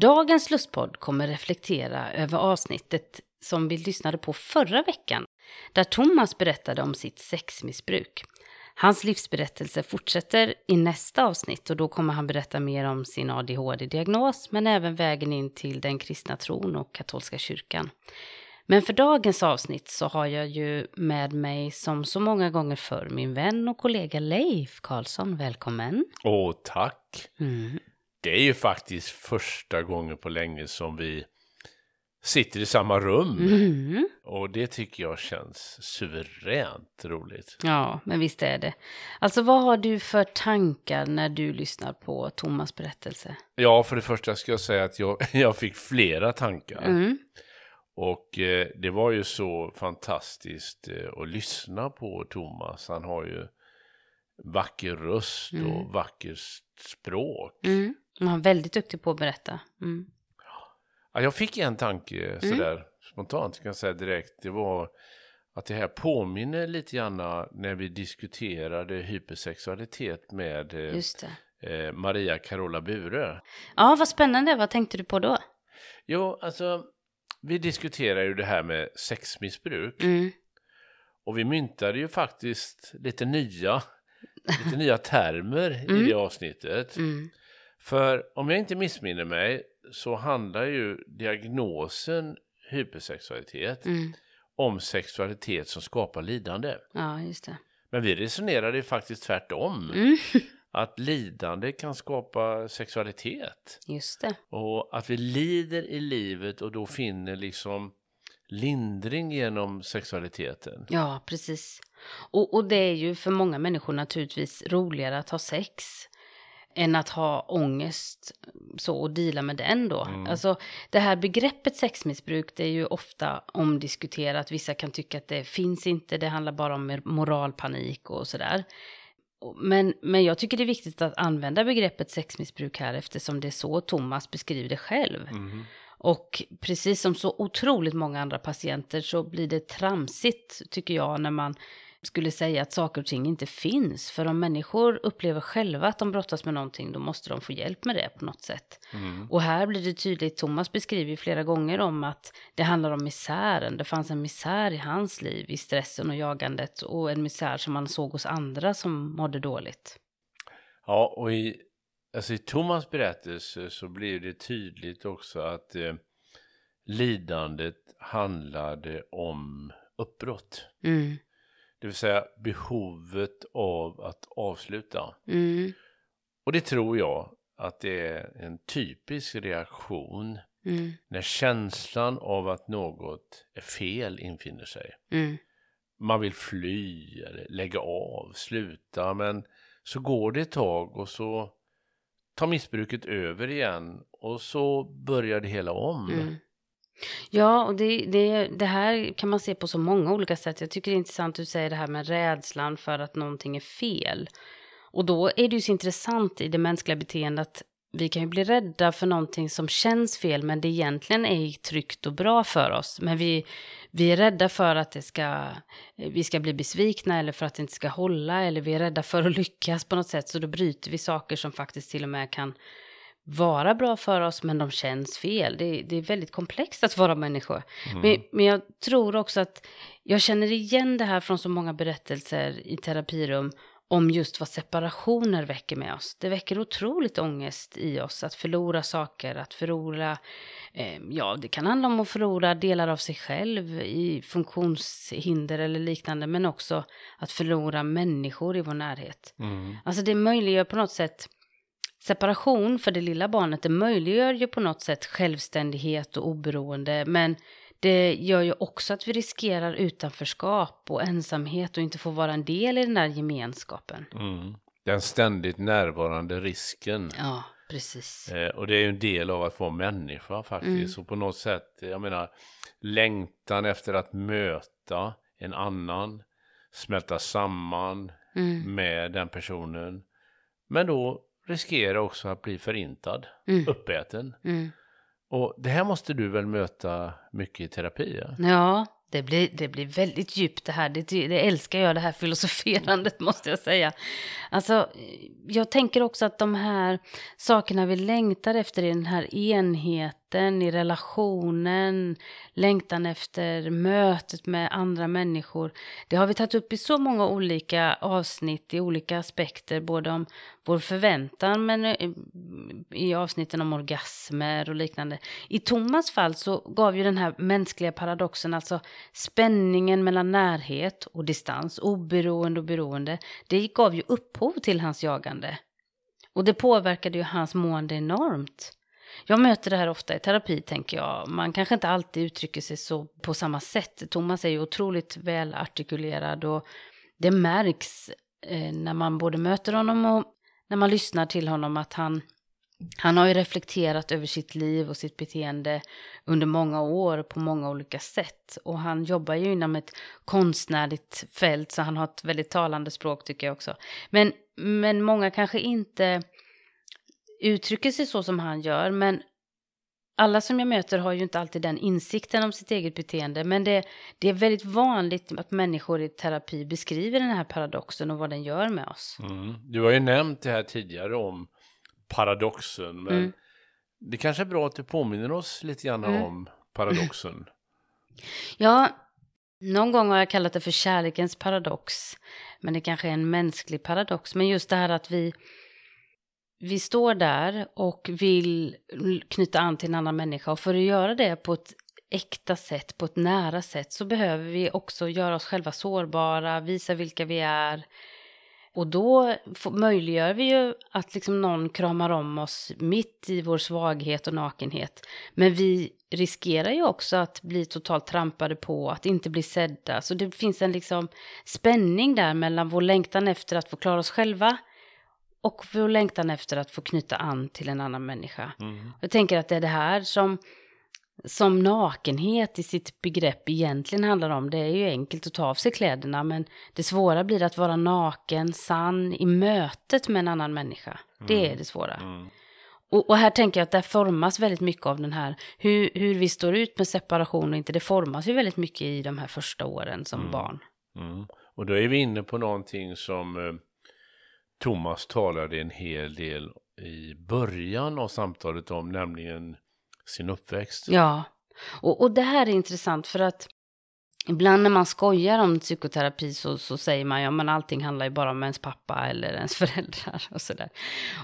Dagens lustpodd kommer reflektera över avsnittet som vi lyssnade på förra veckan, där Thomas berättade om sitt sexmissbruk. Hans livsberättelse fortsätter i nästa avsnitt och då kommer han berätta mer om sin ADHD-diagnos, men även vägen in till den kristna tron och katolska kyrkan. Men för dagens avsnitt så har jag ju med mig som så många gånger förr min vän och kollega Leif Karlsson. Välkommen! Åh, tack! Mm. Det är ju faktiskt första gången på länge som vi sitter i samma rum. Mm. Och det tycker jag känns suveränt roligt. Ja, men visst är det. Alltså vad har du för tankar när du lyssnar på Thomas berättelse? Ja, för det första ska jag säga att jag, jag fick flera tankar. Mm. Och eh, det var ju så fantastiskt eh, att lyssna på Thomas. Han har ju vacker röst och Mm. vackert språk. Mm. Han är väldigt duktig på att berätta. Mm. Ja, jag fick en tanke sådär spontant kan jag säga direkt. Det var att det här påminner lite grann när vi diskuterade hypersexualitet med eh, eh, Maria Carola Bure. Ja, vad spännande. Vad tänkte du på då? Jo, alltså vi diskuterar ju det här med sexmissbruk. Mm. Och vi myntade ju faktiskt lite nya, lite nya termer i Mm. det avsnittet. Mm. För om jag inte missminner mig så handlar ju diagnosen hypersexualitet Mm. om sexualitet som skapar lidande. Ja, just det. Men vi resonerade ju faktiskt tvärtom. Mm. Att lidande kan skapa sexualitet. Just det. Och att vi lider i livet och då finner liksom lindring genom sexualiteten. Ja, precis. Och, och det är ju för många människor naturligtvis roligare att ha sex än att ha ångest så och deala med den då. Mm. Alltså det här begreppet sexmissbruk det är ju ofta omdiskuterat. Vissa kan tycka att det finns inte, det handlar bara om moralpanik och sådär. Men, men jag tycker det är viktigt att använda begreppet sexmissbruk här eftersom det är så Thomas beskriver det själv. Mhm. Och precis som så otroligt många andra patienter så blir det tramsigt, tycker jag, när man skulle säga att saker och ting inte finns. För om människor upplever själva att de brottas med någonting, då måste de få hjälp med det på något sätt. Mm. Och här blir det tydligt, Thomas beskriver ju flera gånger om att det handlar om misären. Det fanns en misär i hans liv, i stressen och jagandet. Och en misär som han såg hos andra som mådde dåligt. Ja, och i, alltså i Thomas berättelse så blir det tydligt också att eh, lidandet handlade om uppbrott. Mm, Det vill säga behovet av att avsluta. mm, Och det tror jag att det är en typisk reaktion mm, när känslan av att något är fel infinner sig. mm. Man vill fly eller lägga av, sluta, men så går det ett tag och så tar missbruket över igen och så börjar det hela om. Mm. Ja, och det, det, det här kan man se på så många olika sätt. Jag tycker det är intressant att du säger det här med rädslan för att någonting är fel. Och då är det ju så intressant i det mänskliga beteendet att vi kan ju bli rädda för någonting som känns fel men det egentligen är tryggt och bra för oss. Men vi, vi är rädda för att det ska, vi ska bli besvikna eller för att det inte ska hålla eller vi är rädda för att lyckas på något sätt så då bryter vi saker som faktiskt till och med kan vara bra för oss men de känns fel. Det, det är väldigt komplext att vara människa. Men, men jag tror också att jag känner igen det här från så många berättelser i terapirum om just vad separationer väcker med oss. Det väcker otroligt ångest i oss att förlora saker, att förlora, eh, ja det kan handla om att förlora delar av sig själv i funktionshinder eller liknande, men också att förlora människor i vår närhet. Mm. Alltså det möjliggör på något sätt separation för det lilla barnet, det möjliggör ju på något sätt självständighet och oberoende, men det gör ju också att vi riskerar utanförskap och ensamhet och inte får vara en del i den där gemenskapen. Mm. Den ständigt närvarande risken. Ja, precis. Eh, och det är ju en del av att vara människa faktiskt. Mm. Och på något sätt, jag menar, längtan efter att möta en annan, smälta samman Mm. med den personen. Men då riskerar också att bli förintad, Mm. uppäten. Mm. Och det här måste du väl möta mycket i terapi? Ja? Ja, det blir, det blir väldigt djupt det här. Det, det älskar jag, det här filosoferandet måste jag säga. Alltså, jag tänker också att de här sakerna vi längtar efter i den här enheten, i relationen, längtan efter mötet med andra människor. Det har vi tagit upp i så många olika avsnitt i olika aspekter, både om vår förväntan men eh, i avsnitten om orgasmer och liknande. I Thomas fall så gav ju den här mänskliga paradoxen, alltså spänningen mellan närhet och distans, oberoende och beroende, det gav ju upphov till hans jagande. Och det påverkade ju hans mående enormt. Jag möter det här ofta i terapi, tänker jag. Man kanske inte alltid uttrycker sig så på samma sätt. Thomas är ju otroligt välartikulerad och det märks eh, när man både möter honom och när man lyssnar till honom att han, han har ju reflekterat över sitt liv och sitt beteende under många år på många olika sätt. Och han jobbar ju inom ett konstnärligt fält så han har ett väldigt talande språk tycker jag också. Men, men många kanske inte uttrycker sig så som han gör. Men alla som jag möter har ju inte alltid den insikten om sitt eget beteende. Men det, det är väldigt vanligt att människor i terapi beskriver den här paradoxen och vad den gör med oss. Mm. Du har ju nämnt det här tidigare om paradoxen, men Mm. det kanske är bra att du påminner oss lite grann Mm. om paradoxen. Ja, någon gång har jag kallat det för kärlekens paradox. Men det kanske är en mänsklig paradox. Men just det här att vi, vi står där och vill knyta an till en annan människa. Och för att göra det på ett äkta sätt, på ett nära sätt, så behöver vi också göra oss själva sårbara, visa vilka vi är. Och då möjliggör vi ju att liksom någon kramar om oss mitt i vår svaghet och nakenhet. Men vi riskerar ju också att bli totalt trampade på, att inte bli sedda. Så det finns en liksom spänning där mellan vår längtan efter att få klara oss själva och vår längtan efter att få knyta an till en annan människa. Mm. Jag tänker att det är det här som, som nakenhet i sitt begrepp egentligen handlar om. Det är ju enkelt att ta av sig kläderna, men det svåra blir att vara naken, sann i mötet med en annan människa. Det är det svåra. Mm. Och, och här tänker jag att det formas väldigt mycket av den här, hur, hur vi står ut med separation och inte, det formas ju väldigt mycket i de här första åren som Mm. barn. Mm. Och då är vi inne på någonting som eh, Thomas talade en hel del i början av samtalet om, nämligen sin uppväxt. Ja, och, och det här är intressant för att ibland när man skojar om psykoterapi så, så säger man ja men allting handlar ju bara om ens pappa eller ens föräldrar och sådär.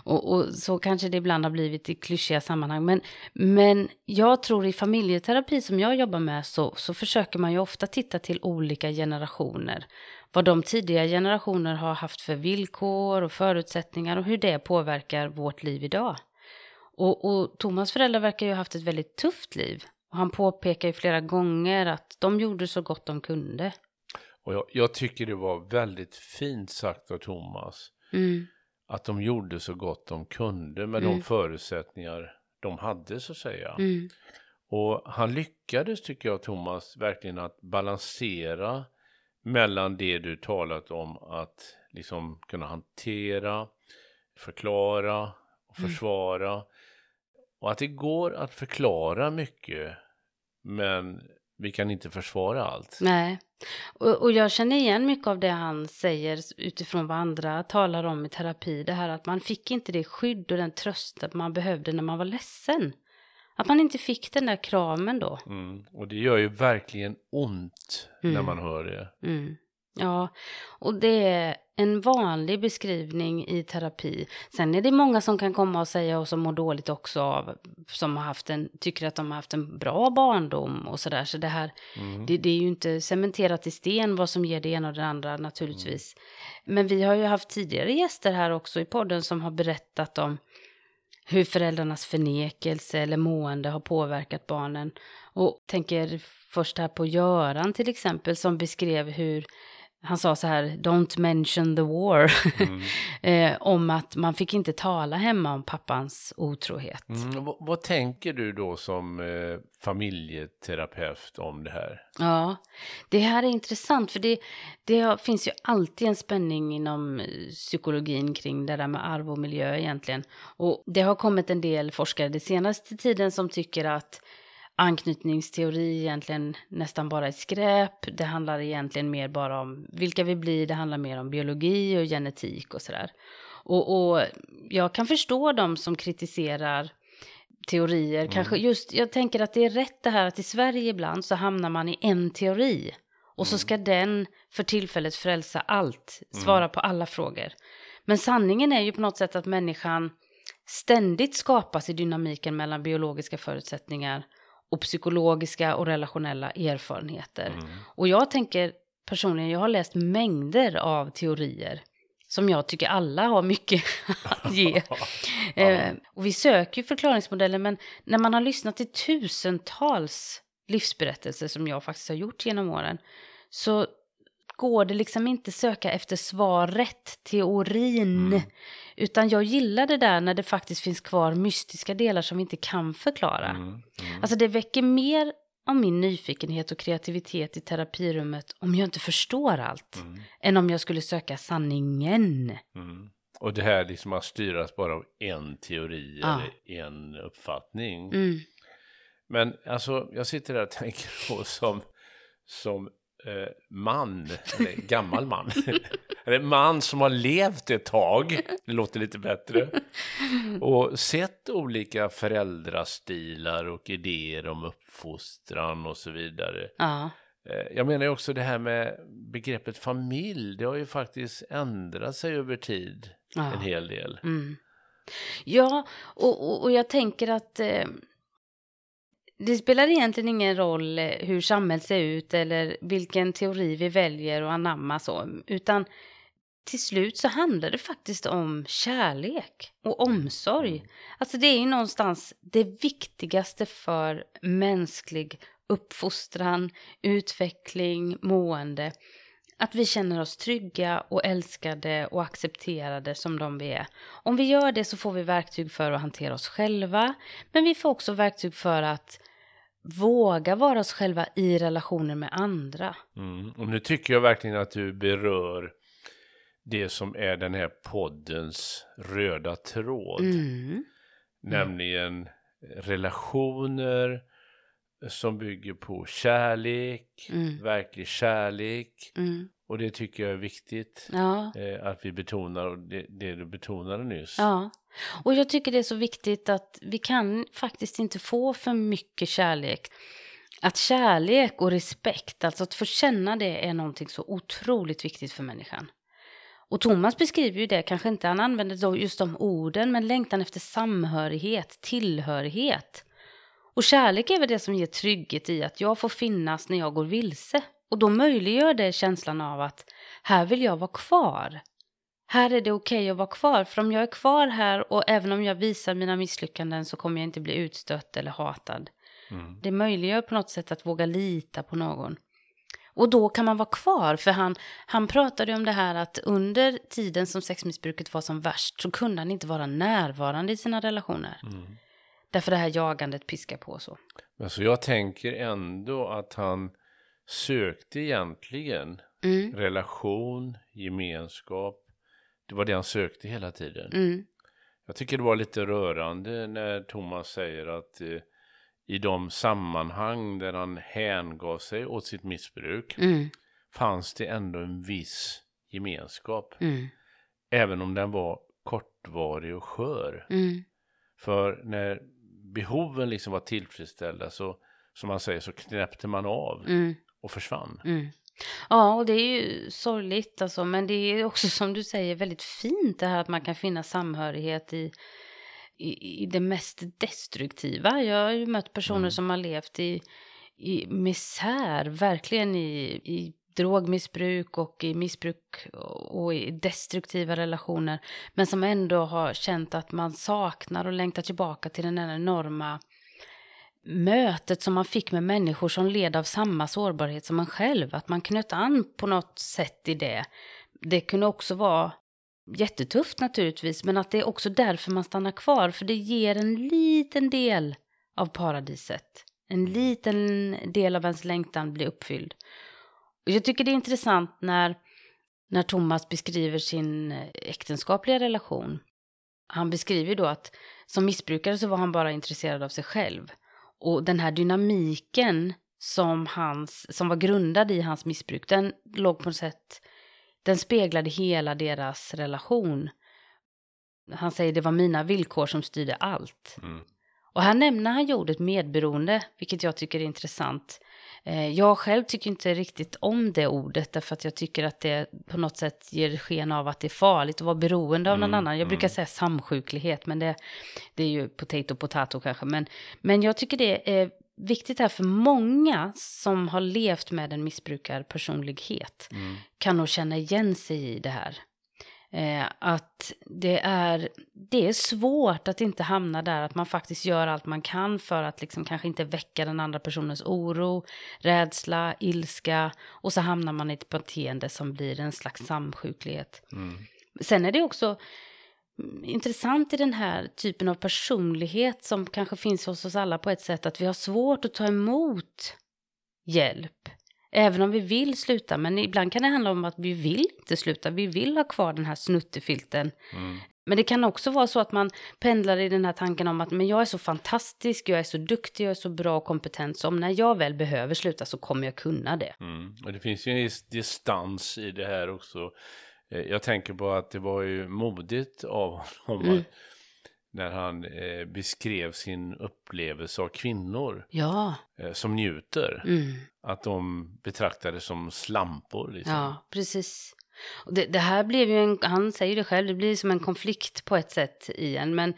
Och, och så kanske det ibland har blivit i klyschiga sammanhang. Men, men jag tror i familjeterapi som jag jobbar med så, så försöker man ju ofta titta till olika generationer. Vad de tidiga generationer har haft för villkor och förutsättningar och hur det påverkar vårt liv idag. Och, och Thomas föräldrar verkar ju ha haft ett väldigt tufft liv. Och han påpekar ju flera gånger att de gjorde så gott de kunde. Och jag, jag tycker det var väldigt fint sagt av Thomas. Mm, Att de gjorde så gott de kunde med Mm. de förutsättningar de hade så att säga. mm, Och han lyckades tycker jag Thomas verkligen att balansera mellan det du talat om att liksom kunna hantera, förklara och Mm. försvara. Och att det går att förklara mycket men vi kan inte försvara allt. nej. Och, och jag känner igen mycket av det han säger utifrån vad andra talar om i terapi. Det här att man fick inte det skydd och den tröst man behövde när man var ledsen. Att man inte fick den där kramen då. Mm. Och det gör ju verkligen ont när Mm. man hör det. Mm. Ja, och det är en vanlig beskrivning i terapi. Sen är det många som kan komma och säga och som mår dåligt också av, som har haft en, tycker att de har haft en bra barndom och sådär. Så det här, Mm. det, det är ju inte cementerat i sten vad som ger det ena och det andra naturligtvis. Men vi har ju haft tidigare gäster här också i podden som har berättat om hur föräldrarnas förnekelse eller mående har påverkat barnen. Och tänker först här på Göran till exempel som beskrev hur han sa så här, don't mention the war, mm. eh, om att man fick inte tala hemma om pappans otrohet. Mm, vad, vad, tänker du då som eh, familjeterapeut om det här? Ja, det här är intressant för det, det finns ju alltid en spänning inom eh, psykologin kring det där med arv och miljö egentligen. Och det har kommit en del forskare den senaste tiden som tycker att anknytningsteori egentligen nästan bara är skräp. Det handlar egentligen mer bara om vilka vi blir, det handlar mer om biologi och genetik och sådär. Och, och jag kan förstå dem som kritiserar teorier, mm. kanske just, jag tänker att det är rätt det här att i Sverige ibland så hamnar man i en teori. Och så mm. ska den för tillfället frälsa allt, svara mm. på alla frågor. Men sanningen är ju på något sätt att människan ständigt skapas i dynamiken mellan biologiska förutsättningar och psykologiska och relationella erfarenheter. Mm. Och jag tänker personligen, jag har läst mängder av teorier som jag tycker alla har mycket att ge. ja. eh, och vi söker ju förklaringsmodeller, men när man har lyssnat till tusentals livsberättelser som jag faktiskt har gjort genom åren, så går det liksom inte söka efter svaret, teorin. Mm. Utan jag gillar det där när det faktiskt finns kvar mystiska delar som vi inte kan förklara. Mm, mm. Alltså det väcker mer av min nyfikenhet och kreativitet i terapirummet om jag inte förstår allt. Mm. Än om jag skulle söka sanningen. Mm. Och det här liksom att styras bara av en teori ja. eller en uppfattning. Mm. Men alltså jag sitter där och tänker på som, som eh, man, eller gammal man, eller man som har levt ett tag, det låter lite bättre, och sett olika föräldrastilar och idéer om uppfostran och så vidare. Ja. Eh, jag menar ju också det här med begreppet familj, det har ju faktiskt ändrat sig över tid ja. en hel del. Mm. Ja, och, och, och, jag tänker att eh, det spelar egentligen ingen roll eh, hur samhället ser ut eller vilken teori vi väljer att anamma så, utan till slut så handlar det faktiskt om kärlek och omsorg. Alltså det är ju någonstans det viktigaste för mänsklig uppfostran, utveckling, mående. Att vi känner oss trygga och älskade och accepterade som de vi är. Om vi gör det så får vi verktyg för att hantera oss själva, men vi får också verktyg för att våga vara oss själva i relationer med andra. Mm. Och nu tycker jag verkligen att du berör det som är den här poddens röda tråd. Mm. Nämligen relationer som bygger på kärlek, mm. verklig kärlek. Mm. Och det tycker jag är viktigt ja. eh, att vi betonar, och det, det du betonade nyss. Ja. Och jag tycker det är så viktigt att vi kan faktiskt inte få för mycket kärlek. Att kärlek och respekt, alltså att få känna det är någonting så otroligt viktigt för människan. Och Thomas beskriver ju det, kanske inte han använder just de orden, men längtan efter samhörighet, tillhörighet. Och kärlek är väl det som ger trygghet i att jag får finnas när jag går vilse. Och då möjliggör det känslan av att här vill jag vara kvar här är det okej okay att vara kvar. För om jag är kvar här och även om jag visar mina misslyckanden så kommer jag inte bli utstött eller hatad. Mm. Det möjliggör på något sätt att våga lita på någon. Och då kan man vara kvar, för han, han pratade om det här att under tiden som sexmissbruket var som värst så kunde han inte vara närvarande i sina relationer. Mm. Därför det här jagandet piskar på så. Men så jag tänker ändå att han sökte egentligen mm. relation, gemenskap, det var det han sökte hela tiden. Mm. Jag tycker det var lite rörande när Thomas säger att eh, i de sammanhang där han hängav sig åt sitt missbruk mm. fanns det ändå en viss gemenskap. Mm. Även om den var kortvarig och skör. Mm. För när behoven liksom var tillfredsställda så, som man säger, så knäppte man av mm. och försvann. Ja, och det är ju sorgligt alltså, men det är också som du säger väldigt fint det här att man kan finna samhörighet i, i, i det mest destruktiva. Jag har ju mött personer mm. som har levt i, i misär, verkligen i, i drogmissbruk och i missbruk och i destruktiva relationer. Men som ändå har känt att man saknar och längtar tillbaka till den här enorma mötet som man fick med människor som led av samma sårbarhet som man själv. Att man knöt an på något sätt i det. Det kunde också vara jättetufft naturligtvis, men att det är också därför man stannar kvar. För det ger en liten del av paradiset. En liten del av ens längtan blir uppfylld. Och jag tycker det är intressant när, när Thomas beskriver sin eh, äktenskapliga relation. Han beskriver då att som missbrukare så var han bara intresserad av sig själv. Och den här dynamiken som, hans, som var grundad i hans missbruk, den låg på något sätt, den speglade hela deras relation. Han säger det var mina villkor som styrde allt. Mm. Och här nämner han ordet medberoende, vilket jag tycker är intressant. Eh, jag själv tycker inte riktigt om det ordet, därför att jag tycker att det på något sätt ger sken av att det är farligt att vara beroende av någon mm, annan. Jag brukar mm. säga samsjuklighet, men det, det är ju potato potato kanske. Men, men jag tycker det är viktigt här för många som har levt med en missbrukarpersonlighet mm. kan nog känna igen sig i det här. Eh, att det är, det är svårt att inte hamna där, att man faktiskt gör allt man kan för att liksom kanske inte väcka den andra personens oro, rädsla, ilska och så hamnar man i ett beteende som blir en slags samsjuklighet. Mm. Sen är det också intressant i den här typen av personlighet som kanske finns hos oss alla på ett sätt att vi har svårt att ta emot hjälp. Även om vi vill sluta, men ibland kan det handla om att vi vill inte sluta, vi vill ha kvar den här snuttefilten. Mm. Men det kan också vara så att man pendlar i den här tanken om att men jag är så fantastisk, jag är så duktig, jag är så bra och kompetent, så om när jag väl behöver sluta så kommer jag kunna det. Mm. Och det finns ju en distans i det här också. Eh, jag tänker på att det var ju modigt av honom mm när han eh, beskrev sin upplevelse av kvinnor ja. eh, som njuter. Mm. Att de betraktades som slampor. Liksom. Ja, precis. Och det, det, här blev ju en, han säger det själv, det blir som en konflikt på ett sätt i en. Men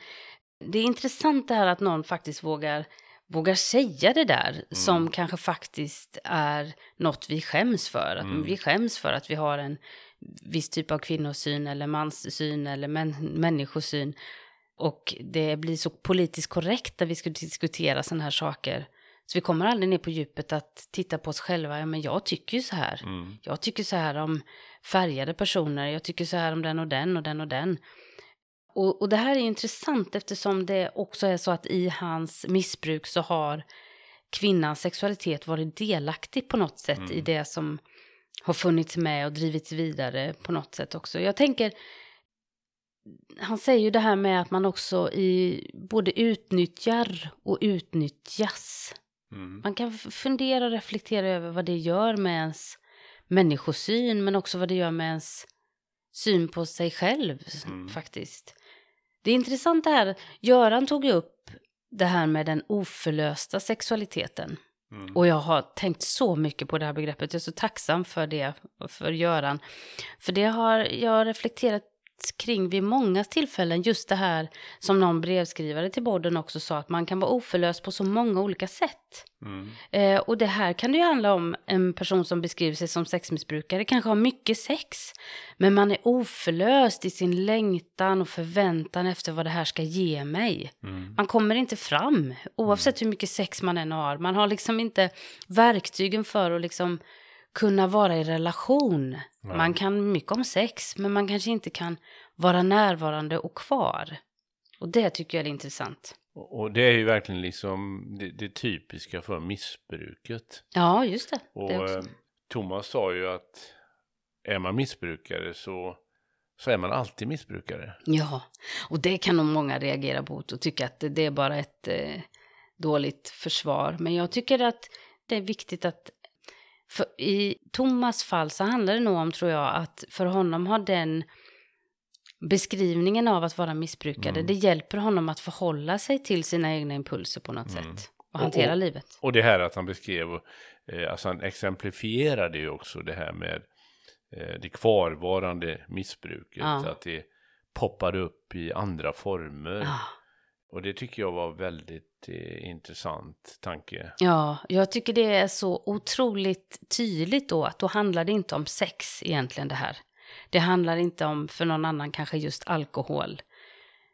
det är intressant det här att någon faktiskt vågar, vågar säga det där mm. som kanske faktiskt är något vi skäms för. Att mm. Vi skäms för att vi har en viss typ av kvinnosyn eller manssyn eller män, människosyn. Och det blir så politiskt korrekt när vi ska diskutera sådana här saker. Så vi kommer aldrig ner på djupet att titta på oss själva. Ja, men jag tycker ju så här. Mm. Jag tycker så här om färgade personer. Jag tycker så här om den och den och den och den. Och, och det här är intressant eftersom det också är så att i hans missbruk så har kvinnans sexualitet varit delaktig på något sätt mm. i det som har funnits med och drivits vidare på något sätt också. Jag tänker han säger ju det här med att man också i, både utnyttjar och utnyttjas. Mm. Man kan fundera och reflektera över vad det gör med ens människosyn, men också vad det gör med ens syn på sig själv mm. faktiskt. Det är intressant det här, Göran tog ju upp det här med den oförlösta sexualiteten. Mm. Och jag har tänkt så mycket på det här begreppet, jag är så tacksam för det, för Göran. För det har jag reflekterat kring vid många tillfällen just det här som någon brevskrivare till podden också sa att man kan vara oförlöst på så många olika sätt. Mm. Eh, och det här kan det ju handla om en person som beskriver sig som sexmissbrukare, kanske har mycket sex, men man är oförlöst i sin längtan och förväntan efter vad det här ska ge mig. Mm. Man kommer inte fram, oavsett mm. hur mycket sex man än har. Man har liksom inte verktygen för att liksom kunna vara i relation. Nej. Man kan mycket om sex, men man kanske inte kan vara närvarande och kvar. Och det tycker jag är intressant. Och det är ju verkligen liksom det, det typiska för missbruket. Ja, just det. Och det eh, Thomas sa ju att är man missbrukare så, så är man alltid missbrukare. Ja, och det kan nog många reagera på och tycka att det är bara ett eh, dåligt försvar. Men jag tycker att det är viktigt att för I Thomas fall så handlar det nog om, tror jag, att för honom har den beskrivningen av att vara missbrukare, mm. det hjälper honom att förhålla sig till sina egna impulser på något mm. sätt och hantera och, livet. Och det här att han beskrev, eh, alltså han exemplifierade ju också det här med eh, det kvarvarande missbruket, ja. att det poppar upp i andra former. Ja. Och det tycker jag var väldigt eh, intressant tanke. Ja, jag tycker det är så otroligt tydligt då att då handlar det inte om sex egentligen det här. Det handlar inte om för någon annan kanske just alkohol.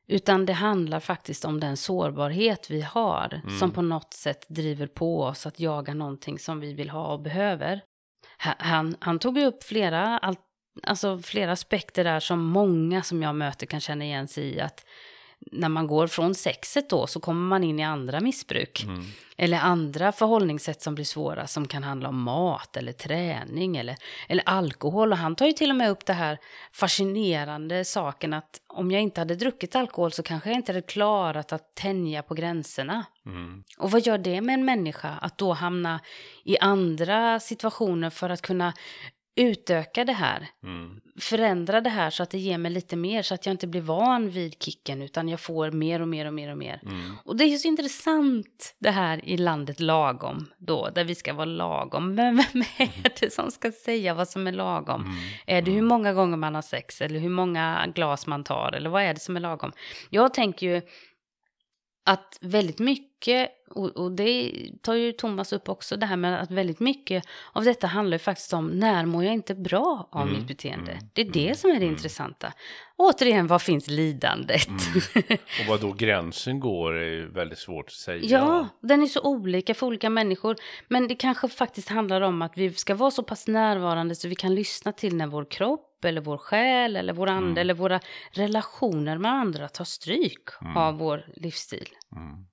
Utan det handlar faktiskt om den sårbarhet vi har Mm. som på något sätt driver på oss att jaga någonting som vi vill ha och behöver. Ha- Han, han tog upp flera, al- alltså flera aspekter där som många som jag möter kan känna igen sig i. Att när man går från sexet då så kommer man in i andra missbruk. Mm. Eller andra förhållningssätt som blir svåra som kan handla om mat eller träning eller, eller alkohol. Och han tar ju till och med upp det här fascinerande saken att om jag inte hade druckit alkohol så kanske jag inte hade klarat att tänja på gränserna. Mm. Och vad gör det med en människa att då hamna i andra situationer för att kunna utöka det här? Mm. Förändra det här så att det ger mig lite mer så att jag inte blir van vid kicken utan jag får mer och mer och mer och mer. Mm. Och det är ju så intressant det här i landet lagom då, där vi ska vara lagom. Men vem är det som ska säga vad som är lagom? Mm. Är det hur många gånger man har sex eller hur många glas man tar eller vad är det som är lagom? Jag tänker ju att väldigt mycket, och, och det tar ju Thomas upp också, det här med att väldigt mycket av detta handlar ju faktiskt om när mår jag inte bra av Mm, mitt beteende? mm, Det är det som är det mm. intressanta. Återigen, var finns lidandet? Och vad då gränsen går är ju väldigt svårt att säga. Ja, den är så olika för olika människor. Men det kanske faktiskt handlar om att vi ska vara så pass närvarande så vi kan lyssna till när vår kropp eller vår själ eller vår ande Mm. eller våra relationer med andra tar stryk Mm. av vår livsstil. Mm.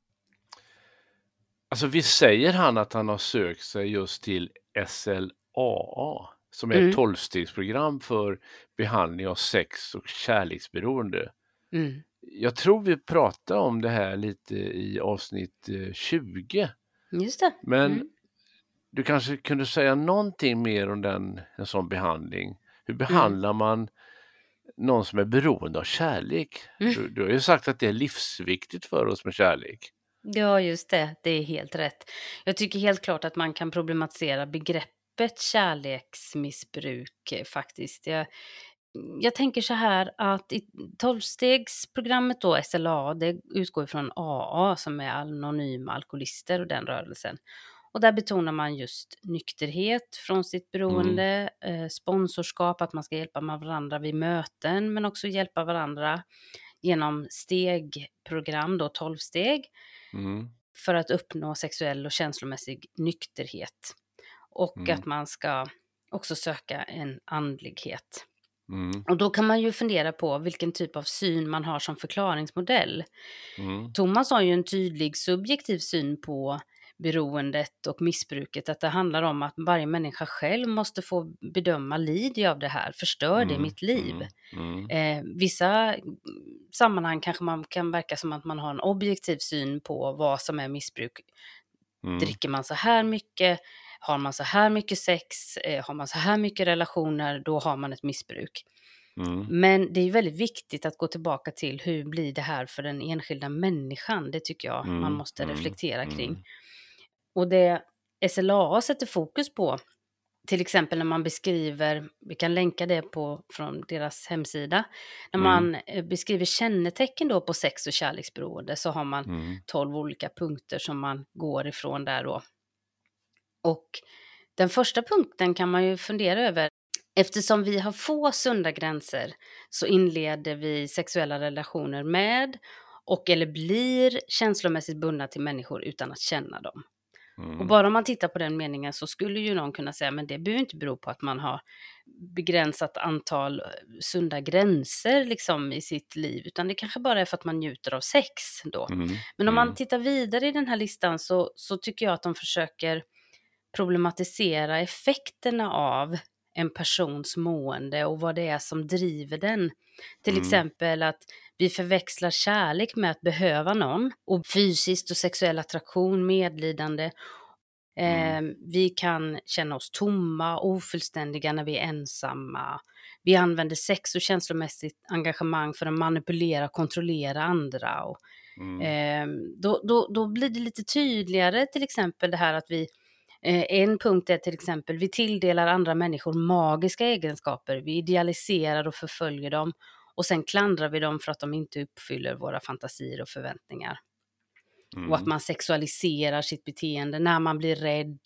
Alltså visst säger han att han har sökt sig just till SLAA som är Mm. ett tolvstegsprogram för behandling av sex och kärleksberoende. Mm. Jag tror vi pratade om det här lite i avsnitt eh, 20. Just det. Men Mm. du kanske kunde säga någonting mer om den, en sån behandling? Hur behandlar man någon som är beroende av kärlek? Mm. Du, du har ju sagt att det är livsviktigt för oss med kärlek. Ja, just det. Det är helt rätt. Jag tycker helt klart att man kan problematisera begreppet kärleksmissbruk eh, faktiskt. Jag, jag tänker så här att i tolvstegsprogrammet då, SLA, det utgår från AA som är anonyma alkoholister och den rörelsen. Och där betonar man just nykterhet från sitt beroende, eh, sponsorskap, att man ska hjälpa med varandra vid möten, men också hjälpa varandra genom stegprogram, då 12 steg, Mm. för att uppnå sexuell och känslomässig nykterhet. Och Mm. att man ska också söka en andlighet. Mm. Och då kan man ju fundera på vilken typ av syn man har som förklaringsmodell. Mm. Thomas har ju en tydlig subjektiv syn på beroendet och missbruket, att det handlar om att varje människa själv måste få bedöma, lider jag av det här, förstör det Mm. mitt liv? Mm. Eh, vissa sammanhang kanske man kan verka som att man har en objektiv syn på vad som är missbruk. Mm. Dricker man så här mycket, har man så här mycket sex, eh, har man så här mycket relationer, då har man ett missbruk. Mm. Men det är väldigt viktigt att gå tillbaka till hur blir det här för den enskilda människan? Det tycker jag man Mm, måste mm, reflektera kring. Och det SLA sätter fokus på, till exempel när man beskriver, vi kan länka det på från deras hemsida, när Mm. man eh, beskriver kännetecken då på sex och kärleksberoende så har man Mm. 12 olika punkter som man går ifrån där då. Och den första punkten kan man ju fundera över. Eftersom vi har få sunda gränser så inleder vi sexuella relationer med och eller blir känslomässigt bundna till människor utan att känna dem. Mm. Och bara om man tittar på den meningen så skulle ju någon kunna säga men det behöver inte bero på att man har begränsat antal eh, sunda gränser liksom i sitt liv utan det kanske bara är för att man njuter av sex då. Mm. Men om Mm. man tittar vidare i den här listan så, så tycker jag att de försöker problematisera effekterna av en persons mående och vad det är som driver den. Till Mm. exempel att vi förväxlar kärlek med att behöva någon och fysiskt och sexuell attraktion, medlidande. Mm. Eh, vi kan känna oss tomma, ofullständiga när vi är ensamma. Vi använder sex och känslomässigt engagemang för att manipulera kontrollera andra. Och, Mm. Eh, då, då, då blir det lite tydligare till exempel det här att vi en punkt är till exempel vi tilldelar andra människor magiska egenskaper, vi idealiserar och förföljer dem och sen klandrar vi dem för att de inte uppfyller våra fantasier och förväntningar. Mm. Och att man sexualiserar sitt beteende när man blir rädd,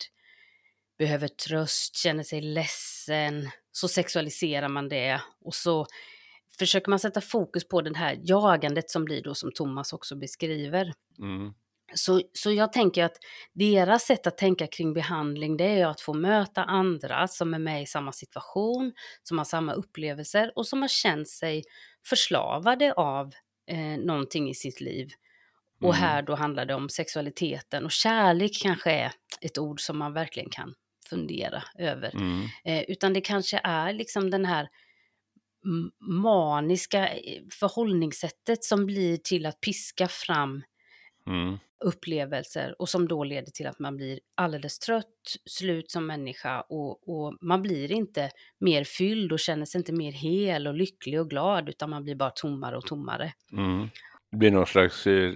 behöver tröst, känner sig ledsen, så sexualiserar man det och så försöker man sätta fokus på det här jagandet som blir då som Thomas också beskriver. Mm. Så, så jag tänker att deras sätt att tänka kring behandling det är att få möta andra som är med i samma situation, som har samma upplevelser och som har känt sig förslavade av eh, någonting i sitt liv. Och Mm. här då handlar det om sexualiteten och kärlek kanske är ett ord som man verkligen kan fundera över. Mm. Eh, utan det kanske är liksom den här maniska eh, förhållningssättet som blir till att piska fram Mm upplevelser och som då leder till att man blir alldeles trött, slut som människa och, och man blir inte mer fylld och känner sig inte mer hel och lycklig och glad utan man blir bara tommare och tommare. Mm. Det blir någon slags eh,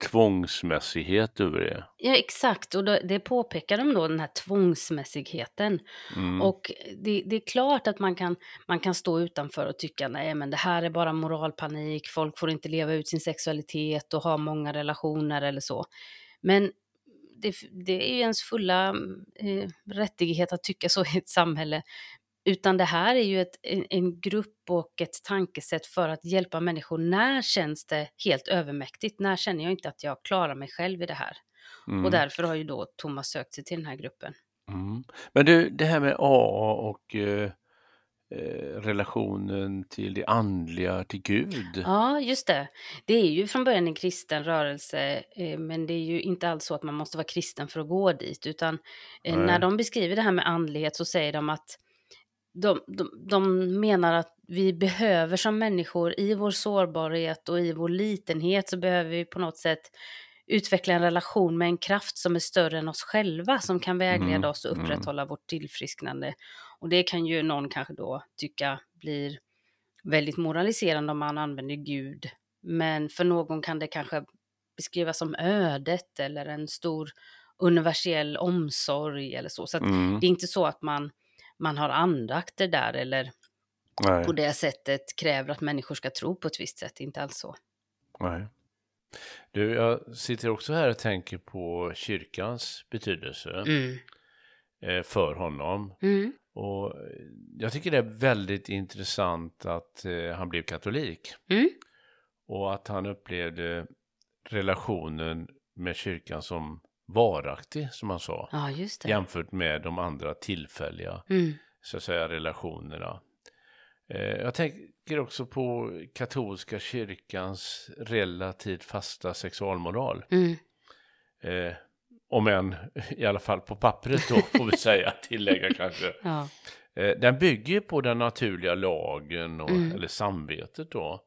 tvångsmässighet över det. Ja, exakt. Och det påpekar de då, den här tvångsmässigheten. Mm. Och det, det är klart att man kan, man kan stå utanför och tycka nej men det här är bara moralpanik, folk får inte leva ut sin sexualitet och ha många relationer eller så. Men det, det är ju ens fulla eh, rättighet att tycka så i ett samhälle. Utan det här är ju ett, en, en grupp och ett tankesätt för att hjälpa människor. När känns det helt övermäktigt? När känner jag inte att jag klarar mig själv i det här? Mm. Och därför har ju då Thomas sökt sig till den här gruppen. Mm. Men du, det här med AA och eh, eh, relationen till det andliga, till Gud. Ja, just det. Det är ju från början en kristen rörelse, eh, men det är ju inte alls så att man måste vara kristen för att gå dit, utan eh, när de beskriver det här med andlighet så säger de att de, de, de menar att vi behöver som människor i vår sårbarhet och i vår litenhet så behöver vi på något sätt utveckla en relation med en kraft som är större än oss själva som kan vägleda Mm, oss och mm. upprätthålla vårt tillfrisknande. Och det kan ju någon kanske då tycka blir väldigt moraliserande om man använder Gud. Men för någon kan det kanske beskrivas som ödet eller en stor universell omsorg eller så. Så Mm. det är inte så att man, man har andakter där eller Nej, på det sättet kräver att människor ska tro på ett visst sätt. Inte alls så. nej. Du, jag sitter också här och tänker på kyrkans betydelse Mm. eh, för honom. Mm. Och jag tycker det är väldigt intressant att eh, han blev katolik. Mm. Och att han upplevde relationen med kyrkan som varaktig, som han sa. Ja. Jämfört med de andra tillfälliga, Mm. så att säga, relationerna. Eh, jag tänker också på katolska kyrkans relativt fasta sexualmoral. Mm. Eh, om än i alla fall på pappret då, får vi säga, tillägga kanske. Ja. Eh, den bygger på den naturliga lagen, och, Mm. eller samvetet då.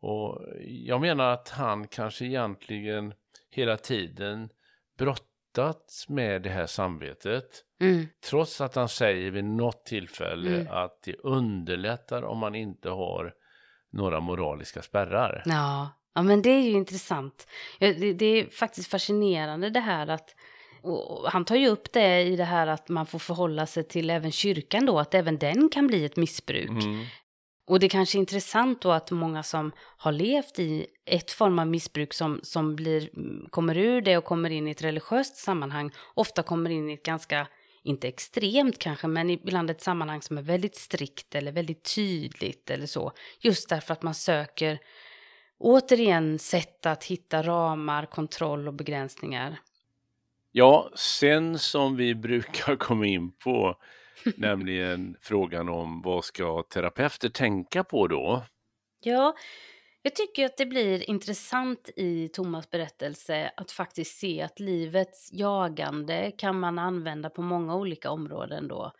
Och jag menar att han kanske egentligen hela tiden brottats med det här samvetet. Mm. Trots att han säger vid något tillfälle Mm. att det underlättar om man inte har några moraliska spärrar. Ja. ja, men det är ju intressant. Det, det är faktiskt fascinerande det här att han tar ju upp det i det här att man får förhålla sig till även kyrkan då, att även den kan bli ett missbruk. Mm. Och det kanske är intressant då att många som har levt i ett form av missbruk som, som blir, mm, kommer ur det och kommer in i ett religiöst sammanhang ofta kommer in i ett ganska, inte extremt kanske, men ibland ett sammanhang som är väldigt strikt eller väldigt tydligt eller så. Just därför att man söker återigen sätt att hitta ramar, kontroll och begränsningar. Ja, sen som vi brukar komma in på, nämligen frågan om vad ska terapeuter tänka på då? Ja, jag tycker att det blir intressant i Thomas berättelse att faktiskt se att livets jagande kan man använda på många olika områden då.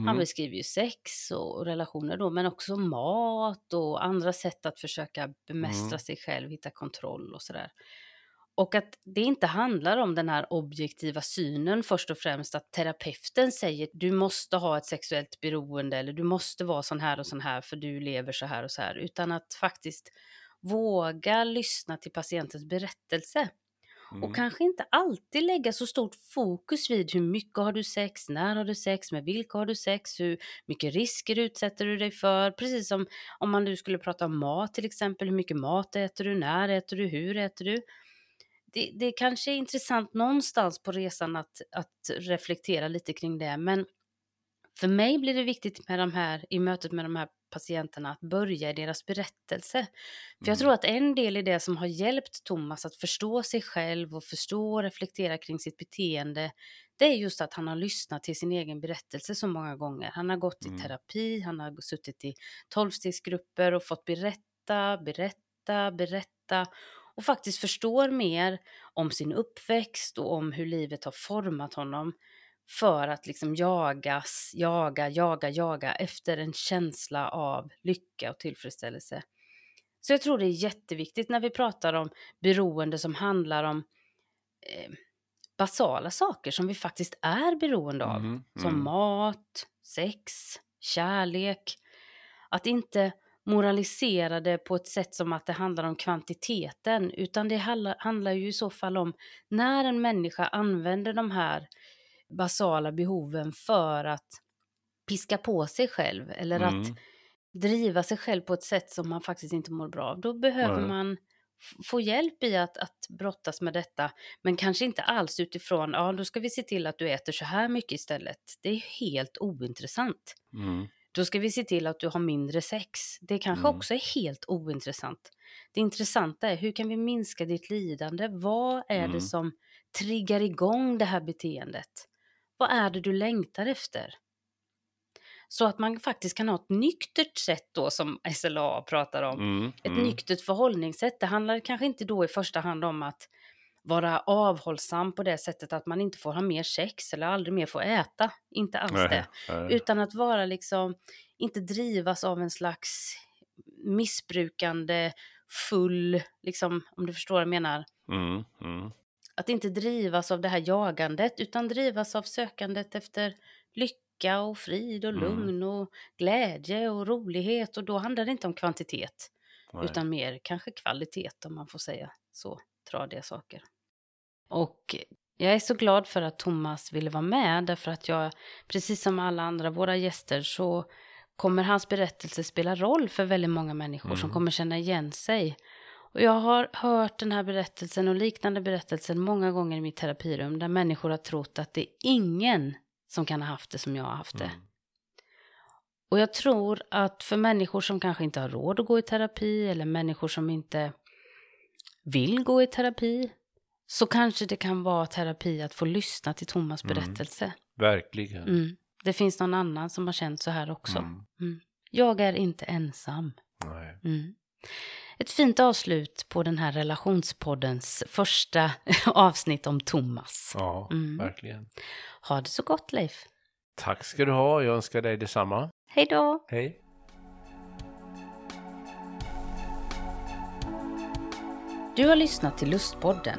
Han Mhm. beskriver ju sex och relationer då, men också mat och andra sätt att försöka bemästra Mm. sig själv, hitta kontroll och sådär. Och att det inte handlar om den här objektiva synen först och främst, att terapeuten säger du måste ha ett sexuellt beroende eller du måste vara sån här och sån här för du lever så här och så här, utan att faktiskt våga lyssna till patientens berättelse. Mm. Och kanske inte alltid lägga så stort fokus vid hur mycket har du sex, när har du sex, med vilka har du sex, hur mycket risker utsätter du dig för. Precis som om man nu skulle prata om mat till exempel, hur mycket mat äter du, när äter du, hur äter du? Det, det kanske är intressant någonstans på resan att, att reflektera lite kring det, men för mig blir det viktigt med de här, i mötet med de här patienterna att börja i deras berättelse. För jag mm. tror att en del i det som har hjälpt Thomas att förstå sig själv och förstå och reflektera kring sitt beteende, det är just att han har lyssnat till sin egen berättelse så många gånger. Han har gått i mm. terapi, han har suttit i tolvstegsgrupper och fått berätta, berätta, berätta och faktiskt förstår mer om sin uppväxt och om hur livet har format honom för att liksom jagas, jaga, jaga, jaga efter en känsla av lycka och tillfredsställelse. Så jag tror det är jätteviktigt när vi pratar om beroende som handlar om eh, basala saker som vi faktiskt är beroende av. Mm, mm. Som mat, sex, kärlek. Att inte moralisera det på ett sätt som att det handlar om kvantiteten, utan det handlar, handlar ju i så fall om när en människa använder de här basala behoven för att piska på sig själv eller mm. att driva sig själv på ett sätt som man faktiskt inte mår bra av. Då behöver Nej. man få hjälp i att, att brottas med detta, men kanske inte alls utifrån, ja då ska vi se till att du äter så här mycket istället. Det är helt ointressant. Mm. Då ska vi se till att du har mindre sex. Det kanske mm. också är helt ointressant. Det intressanta är hur kan vi minska ditt lidande? Vad är mm. det som triggar igång det här beteendet? Vad är det du längtar efter? Så att man faktiskt kan ha ett nyktert sätt då som SLA pratar om. Mm, ett mm. nyktert förhållningssätt. Det handlar kanske inte då i första hand om att vara avhållsam på det sättet att man inte får ha mer sex eller aldrig mer får äta. Inte alls nej, det. Nej. Utan att vara liksom, inte drivas av en slags missbrukande, full, liksom, om du förstår vad jag menar. Mm, mm. Att inte drivas av det här jagandet utan drivas av sökandet efter lycka och frid och mm. lugn mm. och glädje och rolighet och då handlar det inte om kvantitet Nej. utan mer kanske kvalitet om man får säga så tradiga saker. Och jag är så glad för att Thomas ville vara med därför att jag, precis som alla andra våra gäster, så kommer hans berättelse spela roll för väldigt många människor mm. som kommer känna igen sig. Och jag har hört den här berättelsen och liknande berättelser många gånger i mitt terapirum där människor har trott att det är ingen som kan ha haft det som jag har haft det. Mm. Och jag tror att för människor som kanske inte har råd att gå i terapi eller människor som inte vill gå i terapi så kanske det kan vara terapi att få lyssna till Thomas mm. berättelse. Mm. Verkligen. Mm. Det finns någon annan som har känt så här också. Mm. mm. Jag är inte ensam. Nej. Mm ett fint avslut på den här relationspoddens första avsnitt om Thomas. Ja, verkligen. Ha det så gott Leif. Tack ska du ha, jag önskar dig detsamma. Hej då. Hej. Du har lyssnat till Lustpodden.